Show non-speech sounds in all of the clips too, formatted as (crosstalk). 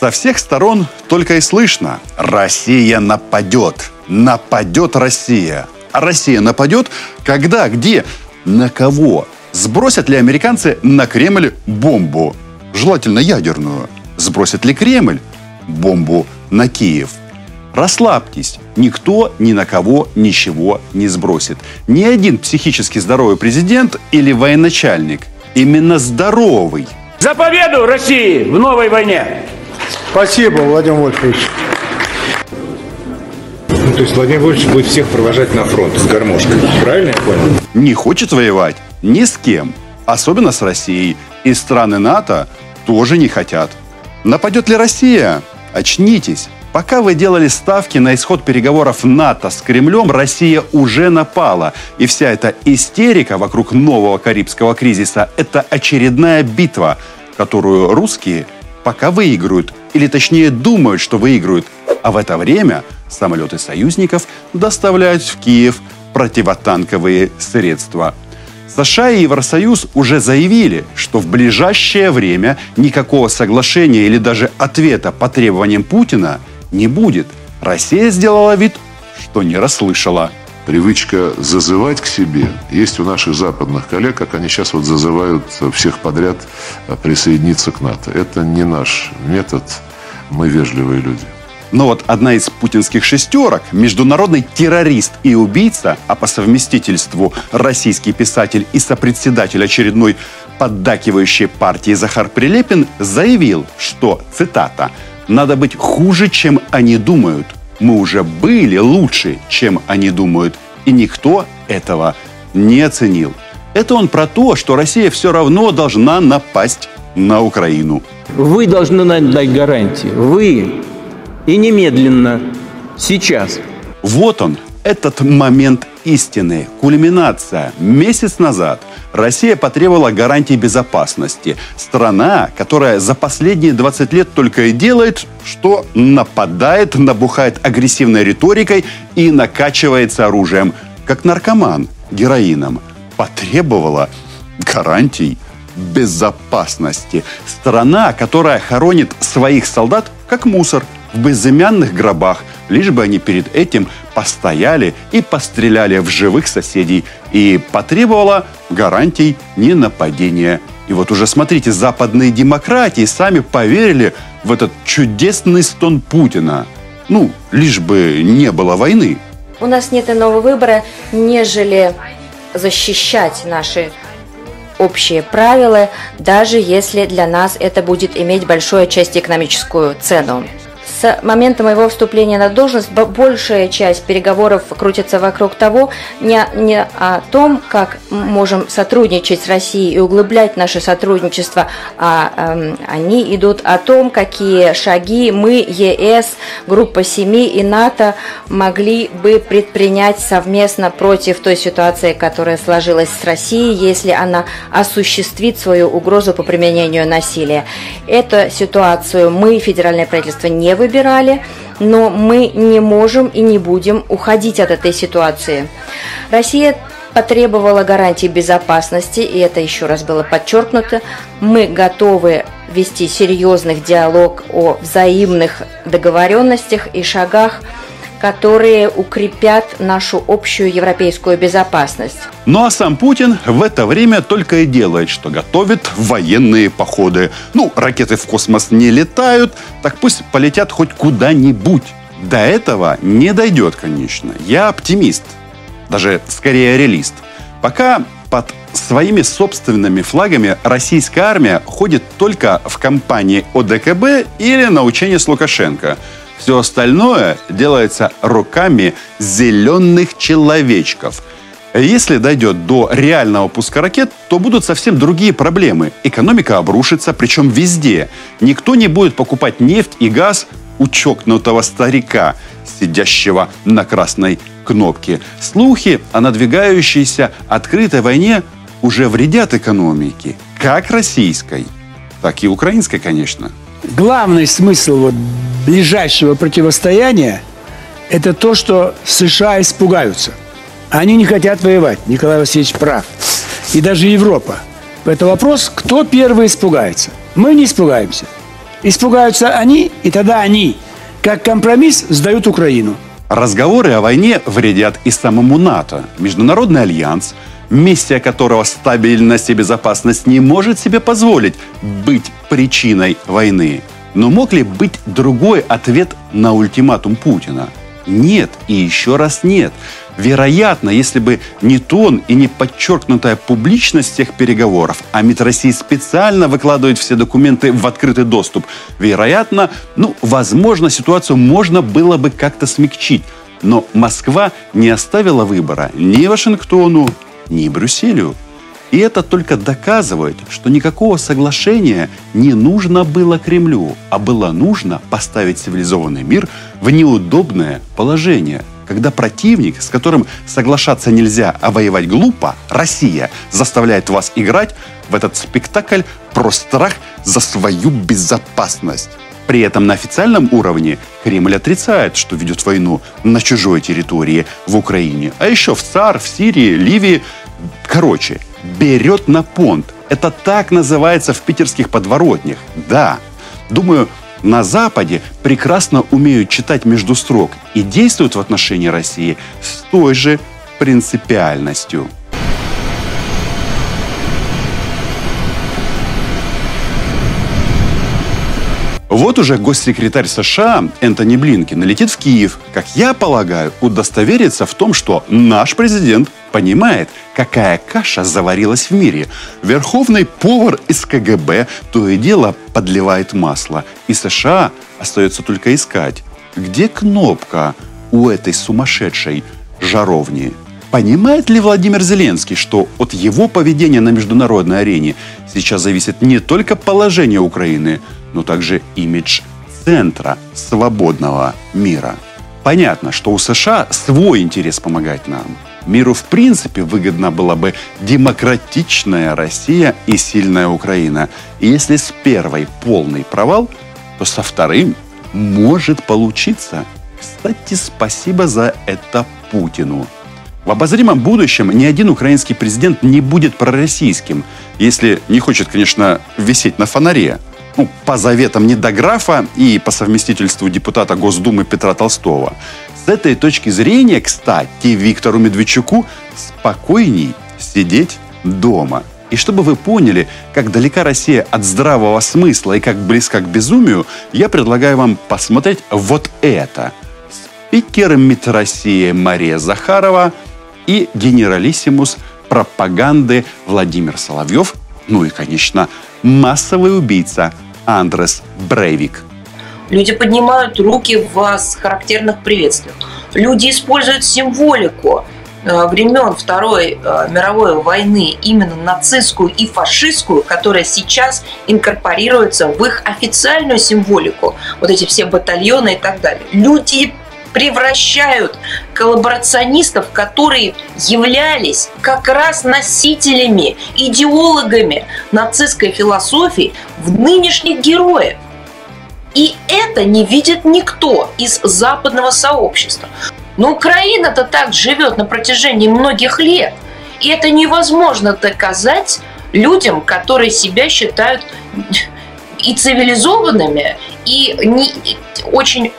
Со всех сторон только и слышно «Россия нападет! Нападет Россия!» А Россия нападет когда, где, на кого? Сбросят ли американцы на Кремль бомбу? Желательно ядерную. Сбросит ли Кремль бомбу на Киев? Расслабьтесь, никто ни на кого ничего не сбросит. Ни один психически здоровый президент или военачальник, именно здоровый. За победу России в новой войне! Спасибо, Владимир Вольфович. Ну, то есть Владимир Вольфович будет всех провожать на фронт с гармошкой. Правильно я понял? Не хочет воевать ни с кем, особенно с Россией. И страны НАТО тоже не хотят. Нападет ли Россия? Очнитесь. Пока вы делали ставки на исход переговоров НАТО с Кремлем, Россия уже напала. И вся эта истерика вокруг нового карибского кризиса – это очередная битва, которую русские пока выиграют, или точнее думают, что выиграют. А в это время самолеты союзников доставляют в Киев противотанковые средства – США и Евросоюз уже заявили, что в ближайшее время никакого соглашения или даже ответа по требованиям Путина не будет. Россия сделала вид, что не расслышала. Привычка зазывать к себе есть у наших западных коллег, как они сейчас вот зазывают всех подряд присоединиться к НАТО. Это не наш метод, мы вежливые люди. Но вот одна из путинских шестерок, международный террорист и убийца, а по совместительству российский писатель и сопредседатель очередной поддакивающей партии Захар Прилепин, заявил, что, цитата, «надо быть хуже, чем они думают. Мы уже были лучше, чем они думают, и никто этого не оценил». Это он про то, что Россия все равно должна напасть на Украину. Вы должны дать гарантии. Вы, и немедленно, сейчас. Вот он, этот момент истины, кульминация. Месяц назад Россия потребовала гарантий безопасности. Страна, которая за последние 20 лет только и делает, что нападает, набухает агрессивной риторикой и накачивается оружием, как наркоман героином, потребовала гарантий безопасности. Страна, которая хоронит своих солдат как мусор – в безымянных гробах, лишь бы они перед этим постояли и постреляли в живых соседей и потребовала гарантий ненападения. И вот уже смотрите, западные демократии сами поверили в этот чудесный стон Путина. Ну, лишь бы не было войны. У нас нет иного выбора, нежели защищать наши общие правила, даже если для нас это будет иметь большую часть экономическую цену. С момента моего вступления на должность большая часть переговоров крутится вокруг того, не, не о том, как можем сотрудничать с Россией и углублять наше сотрудничество, а э, они идут о том, какие шаги мы, ЕС, Группа Семи и НАТО могли бы предпринять совместно против той ситуации, которая сложилась с Россией, если она осуществит свою угрозу по применению насилия. Эту ситуацию мы, федеральное правительство, не выбираем выбирали, но мы не можем и не будем уходить от этой ситуации. Россия потребовала гарантий безопасности, и это еще раз было подчеркнуто. Мы готовы вести серьезный диалог о взаимных договоренностях и шагах – которые укрепят нашу общую европейскую безопасность. Ну а сам Путин в это время только и делает, что готовит военные походы. Ну, ракеты в космос не летают, так пусть полетят хоть куда-нибудь. До этого не дойдет, конечно. Я оптимист, даже скорее реалист. Пока под своими собственными флагами российская армия ходит только в компании ОДКБ или на учения с Лукашенко – все остальное делается руками зеленых человечков. Если дойдет до реального пуска ракет, то будут совсем другие проблемы. Экономика обрушится, причем везде. Никто не будет покупать нефть и газ у чокнутого старика, сидящего на красной кнопке. Слухи о надвигающейся открытой войне уже вредят экономике, как российской, так и украинской, конечно. Главный смысл вот ближайшего противостояния – это то, что США испугаются. Они не хотят воевать. Николай Васильевич прав. И даже Европа. Это вопрос, кто первый испугается. Мы не испугаемся. Испугаются они, и тогда они, как компромисс, сдают Украину. Разговоры о войне вредят и самому НАТО. Международный альянс, миссия которого стабильность и безопасность не может себе позволить быть причиной войны. Но мог ли быть другой ответ на ультиматум Путина? Нет и еще раз нет. Вероятно, если бы не тон и не подчеркнутая публичность тех переговоров, а МИД России специально выкладывает все документы в открытый доступ, вероятно, ну, возможно, ситуацию можно было бы как-то смягчить. Но Москва не оставила выбора ни Вашингтону, ни Брюсселю. И это только доказывает, что никакого соглашения не нужно было Кремлю, а было нужно поставить цивилизованный мир в неудобное положение – когда противник, с которым соглашаться нельзя, а воевать глупо, Россия, заставляет вас играть в этот спектакль про страх за свою безопасность. При этом на официальном уровне Кремль отрицает, что ведет войну на чужой территории в Украине, а еще в ЦАР, в Сирии, Ливии. Короче, берет на понт. Это так называется в питерских подворотнях. Да. Думаю, на Западе прекрасно умеют читать между строк и действуют в отношении России с той же принципиальностью. Вот уже госсекретарь США Энтони Блинкин летит в Киев, как я полагаю, удостовериться в том, что наш президент понимает, какая каша заварилась в мире. Верховный повар из КГБ то и дело подливает масло, и США остается только искать, где кнопка у этой сумасшедшей жаровни. Понимает ли Владимир Зеленский, что от его поведения на международной арене сейчас зависит не только положение Украины, но также имидж центра свободного мира. Понятно, что у США свой интерес помогать нам. Миру в принципе выгодна была бы демократичная Россия и сильная Украина. И если с первой полный провал, то со вторым может получиться. Кстати, спасибо за это Путину. В обозримом будущем ни один украинский президент не будет пророссийским, если не хочет, конечно, висеть на фонаре ну, по заветам недографа и по совместительству депутата Госдумы Петра Толстого. С этой точки зрения, кстати, Виктору Медведчуку спокойней сидеть дома. И чтобы вы поняли, как далека Россия от здравого смысла и как близка к безумию, я предлагаю вам посмотреть вот это. Спикер МИД России Мария Захарова и генералиссимус пропаганды Владимир Соловьев, ну и, конечно, массовый убийца Андрес Брейвик. Люди поднимают руки в характерных приветствиях. Люди используют символику э, времен Второй э, мировой войны, именно нацистскую и фашистскую, которая сейчас инкорпорируется в их официальную символику. Вот эти все батальоны и так далее. Люди превращают коллаборационистов, которые являлись как раз носителями, идеологами нацистской философии, в нынешних героев. И это не видит никто из западного сообщества. Но Украина-то так живет на протяжении многих лет. И это невозможно доказать людям, которые себя считают и цивилизованными, и не, очень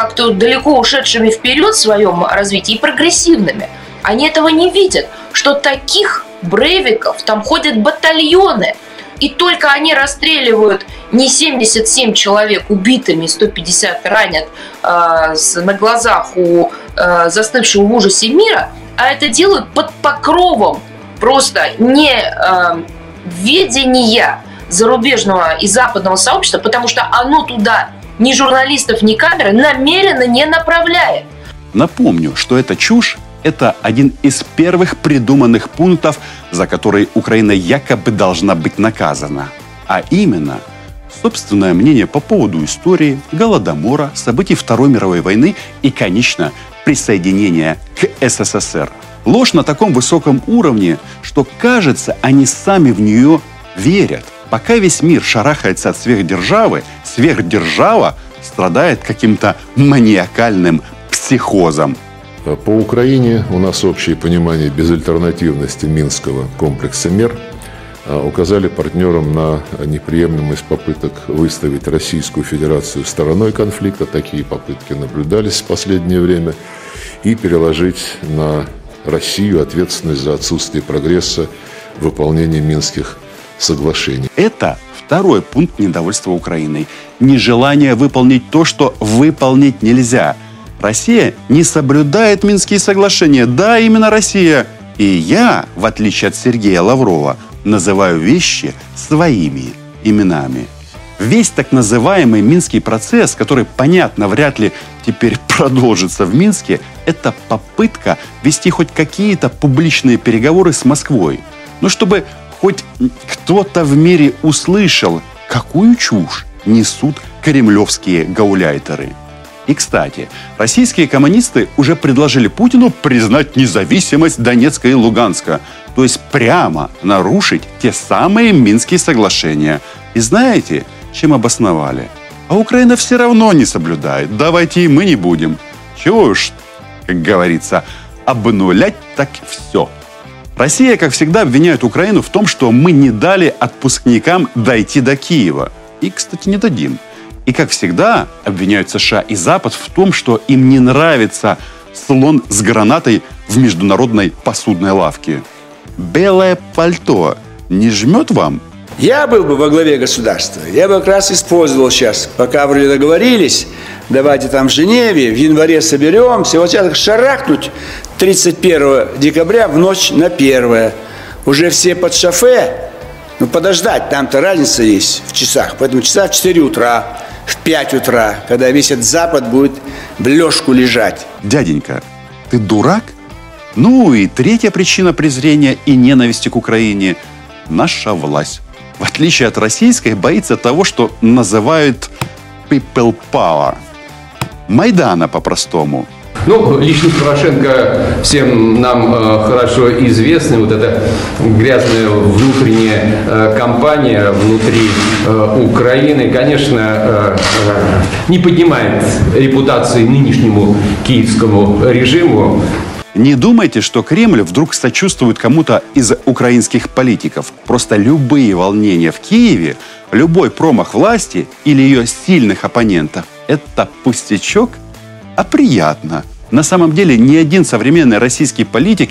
как-то далеко ушедшими вперед в своем развитии и прогрессивными. Они этого не видят, что таких брейвиков там ходят батальоны. И только они расстреливают не 77 человек убитыми, 150 ранят э, на глазах у э, застывшего в ужасе мира, а это делают под покровом просто не э, ведения зарубежного и западного сообщества, потому что оно туда ни журналистов, ни камеры намеренно не направляет. Напомню, что эта чушь это один из первых придуманных пунктов, за который Украина якобы должна быть наказана. А именно, собственное мнение по поводу истории, Голодомора, событий Второй мировой войны и, конечно, присоединения к СССР. Ложь на таком высоком уровне, что кажется, они сами в нее верят – Пока весь мир шарахается от сверхдержавы, сверхдержава страдает каким-то маниакальным психозом. По Украине у нас общее понимание безальтернативности Минского комплекса мер. а, указали партнерам на неприемлемость попыток выставить Российскую Федерацию стороной конфликта. Такие попытки наблюдались в последнее время. И переложить на Россию ответственность за отсутствие прогресса в выполнении Минских соглашений. Это второй пункт недовольства Украиной. Нежелание выполнить то, что выполнить нельзя. Россия не соблюдает Минские соглашения. Да, именно Россия. И я, в отличие от Сергея Лаврова, называю вещи своими именами. Весь так называемый Минский процесс, который, понятно, вряд ли теперь (laughs) продолжится в Минске, это попытка вести хоть какие-то публичные переговоры с Москвой. Ну, чтобы хоть кто-то в мире услышал, какую чушь несут кремлевские гауляйтеры. И, кстати, российские коммунисты уже предложили Путину признать независимость Донецка и Луганска, то есть прямо нарушить те самые Минские соглашения. И знаете, чем обосновали? А Украина все равно не соблюдает. Давайте и мы не будем. Чего уж, как говорится, обнулять так все. Россия, как всегда, обвиняет Украину в том, что мы не дали отпускникам дойти до Киева. И, кстати, не дадим. И, как всегда, обвиняют США и Запад в том, что им не нравится слон с гранатой в международной посудной лавке. Белое пальто не жмет вам? Я был бы во главе государства, я бы как раз использовал сейчас, пока вроде договорились, давайте там в Женеве, в январе соберемся, вот сейчас шарахнуть 31 декабря в ночь на 1. Уже все под шофе, ну подождать, там-то разница есть в часах, поэтому часа в 4 утра, в 5 утра, когда весь этот Запад будет в лёжку лежать. Дяденька, ты дурак? Ну и третья причина презрения и ненависти к Украине – наша власть. В отличие от российской, боится того, что называют people power. Майдана по-простому – ну, личность Порошенко всем нам э, хорошо известна. Вот эта грязная внутренняя э, кампания внутри э, Украины, конечно, э, не поднимает репутации нынешнему киевскому режиму. Не думайте, что Кремль вдруг сочувствует кому-то из украинских политиков. Просто любые волнения в Киеве, любой промах власти или ее сильных оппонентов – это пустячок – а приятно. На самом деле ни один современный российский политик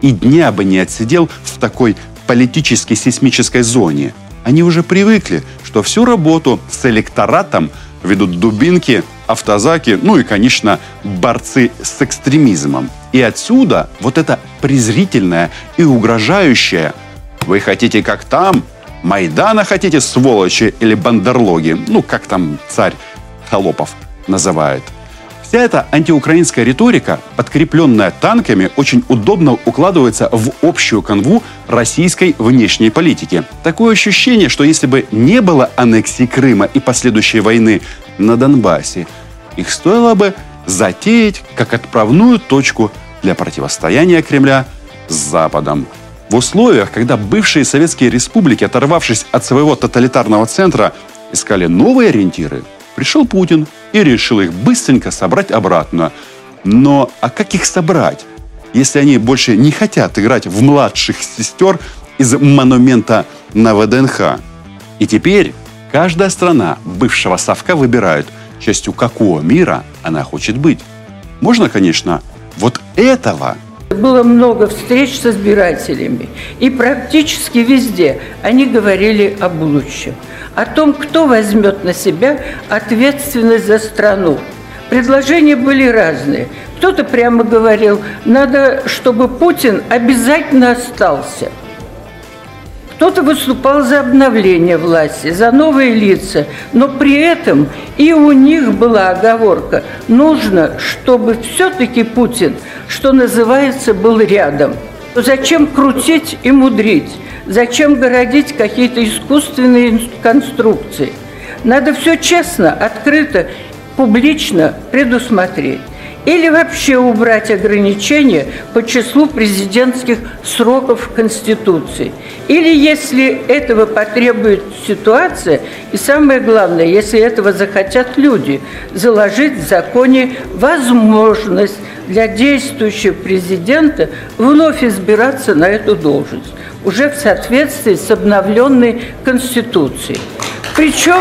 и дня бы не отсидел в такой политической сейсмической зоне. Они уже привыкли, что всю работу с электоратом ведут дубинки, автозаки, ну и, конечно, борцы с экстремизмом. И отсюда вот это презрительное и угрожающее «Вы хотите как там? Майдана хотите, сволочи или бандерлоги?» Ну, как там царь Холопов называет – Вся эта антиукраинская риторика, подкрепленная танками, очень удобно укладывается в общую канву российской внешней политики. Такое ощущение, что если бы не было аннексии Крыма и последующей войны на Донбассе, их стоило бы затеять как отправную точку для противостояния Кремля с Западом. В условиях, когда бывшие советские республики, оторвавшись от своего тоталитарного центра, искали новые ориентиры – Пришел Путин и решил их быстренько собрать обратно. Но а как их собрать, если они больше не хотят играть в младших сестер из монумента на ВДНХ? И теперь каждая страна бывшего совка выбирает, частью какого мира она хочет быть. Можно, конечно, вот этого было много встреч с избирателями, и практически везде они говорили о будущем о том, кто возьмет на себя ответственность за страну. Предложения были разные. Кто-то прямо говорил, надо, чтобы Путин обязательно остался. Кто-то выступал за обновление власти, за новые лица, но при этом и у них была оговорка, нужно, чтобы все-таки Путин, что называется, был рядом. Зачем крутить и мудрить? Зачем городить какие-то искусственные конструкции? Надо все честно, открыто, публично предусмотреть. Или вообще убрать ограничения по числу президентских сроков Конституции. Или, если этого потребует ситуация, и самое главное, если этого захотят люди, заложить в законе возможность для действующего президента вновь избираться на эту должность. уже в соответствии с обновленной Конституцией. Причем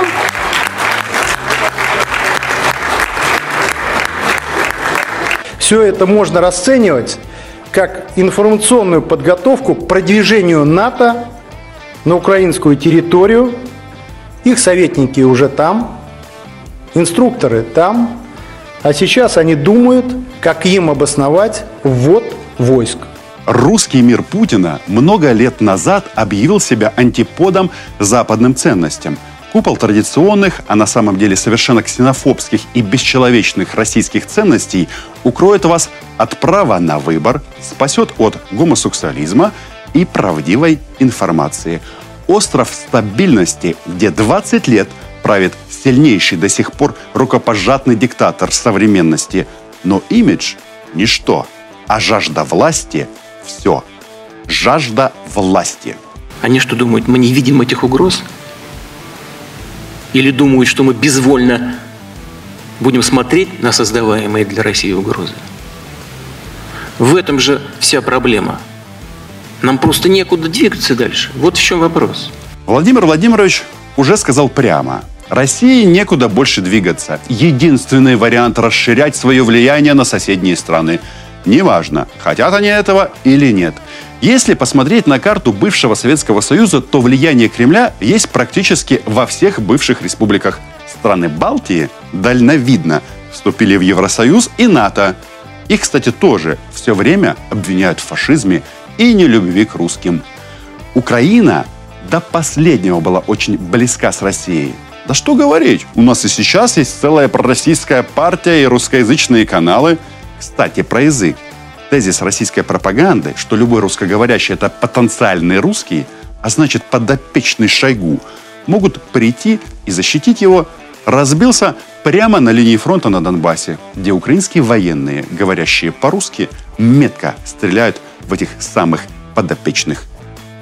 Все это можно расценивать как информационную подготовку к продвижению НАТО на украинскую территорию. Их советники уже там, инструкторы там, а сейчас они думают, как им обосновать ввод войск. Русский мир Путина много лет назад объявил себя антиподом западным ценностям. Купол традиционных, а на самом деле совершенно ксенофобских и бесчеловечных российских ценностей укроет вас от права на выбор, спасет от гомосексуализма и правдивой информации. Остров стабильности, где 20 лет правит сильнейший до сих пор рукопожатный диктатор современности. Но имидж – ничто, а жажда власти – все. Жажда власти. Они что думают, мы не видим этих угроз? Или думают, что мы безвольно будем смотреть на создаваемые для России угрозы? В этом же вся проблема. Нам просто некуда двигаться дальше. Вот в чем вопрос. Владимир Владимирович уже сказал прямо. России некуда больше двигаться. Единственный вариант расширять свое влияние на соседние страны. Неважно, хотят они этого или нет. Если посмотреть на карту бывшего Советского Союза, то влияние Кремля есть практически во всех бывших республиках. Страны Балтии дальновидно вступили в Евросоюз и НАТО. Их, кстати, тоже все время обвиняют в фашизме и нелюбви к русским. Украина до последнего была очень близка с Россией. Да что говорить, у нас и сейчас есть целая пророссийская партия и русскоязычные каналы. Кстати, про язык. Тезис российской пропаганды, что любой русскоговорящий – это потенциальный русский, а значит подопечный Шойгу, могут прийти и защитить его, разбился прямо на линии фронта на Донбассе, где украинские военные, говорящие по-русски, метко стреляют в этих самых подопечных.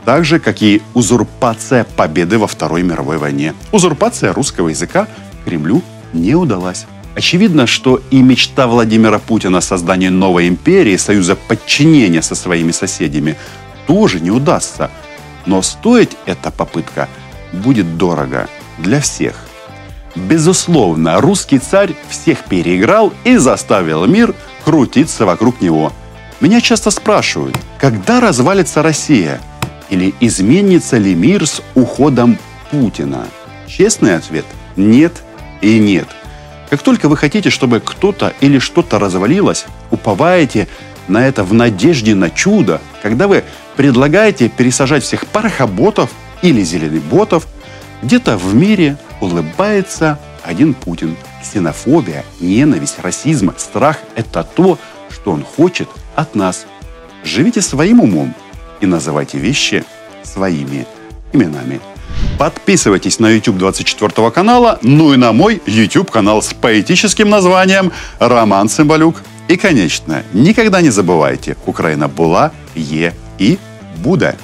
Так же, как и узурпация победы во Второй мировой войне. Узурпация русского языка Кремлю не удалась. Очевидно, что и мечта Владимира Путина о создании новой империи, союза подчинения со своими соседями, тоже не удастся. Но стоить эта попытка будет дорого для всех. Безусловно, русский царь всех переиграл и заставил мир крутиться вокруг него. Меня часто спрашивают, когда развалится Россия? Или изменится ли мир с уходом Путина? Честный ответ – нет и нет – как только вы хотите, чтобы кто-то или что-то развалилось, уповаете на это в надежде на чудо, когда вы предлагаете пересажать всех парохоботов или зеленоботов, где-то в мире улыбается один Путин. Ксенофобия, ненависть, расизм, страх – это то, что он хочет от нас. Живите своим умом и называйте вещи своими именами. Подписывайтесь на YouTube 24 канала, ну и на мой YouTube канал с поэтическим названием «Роман Цымбалюк». И, конечно, никогда не забывайте, Украина была, е и будет.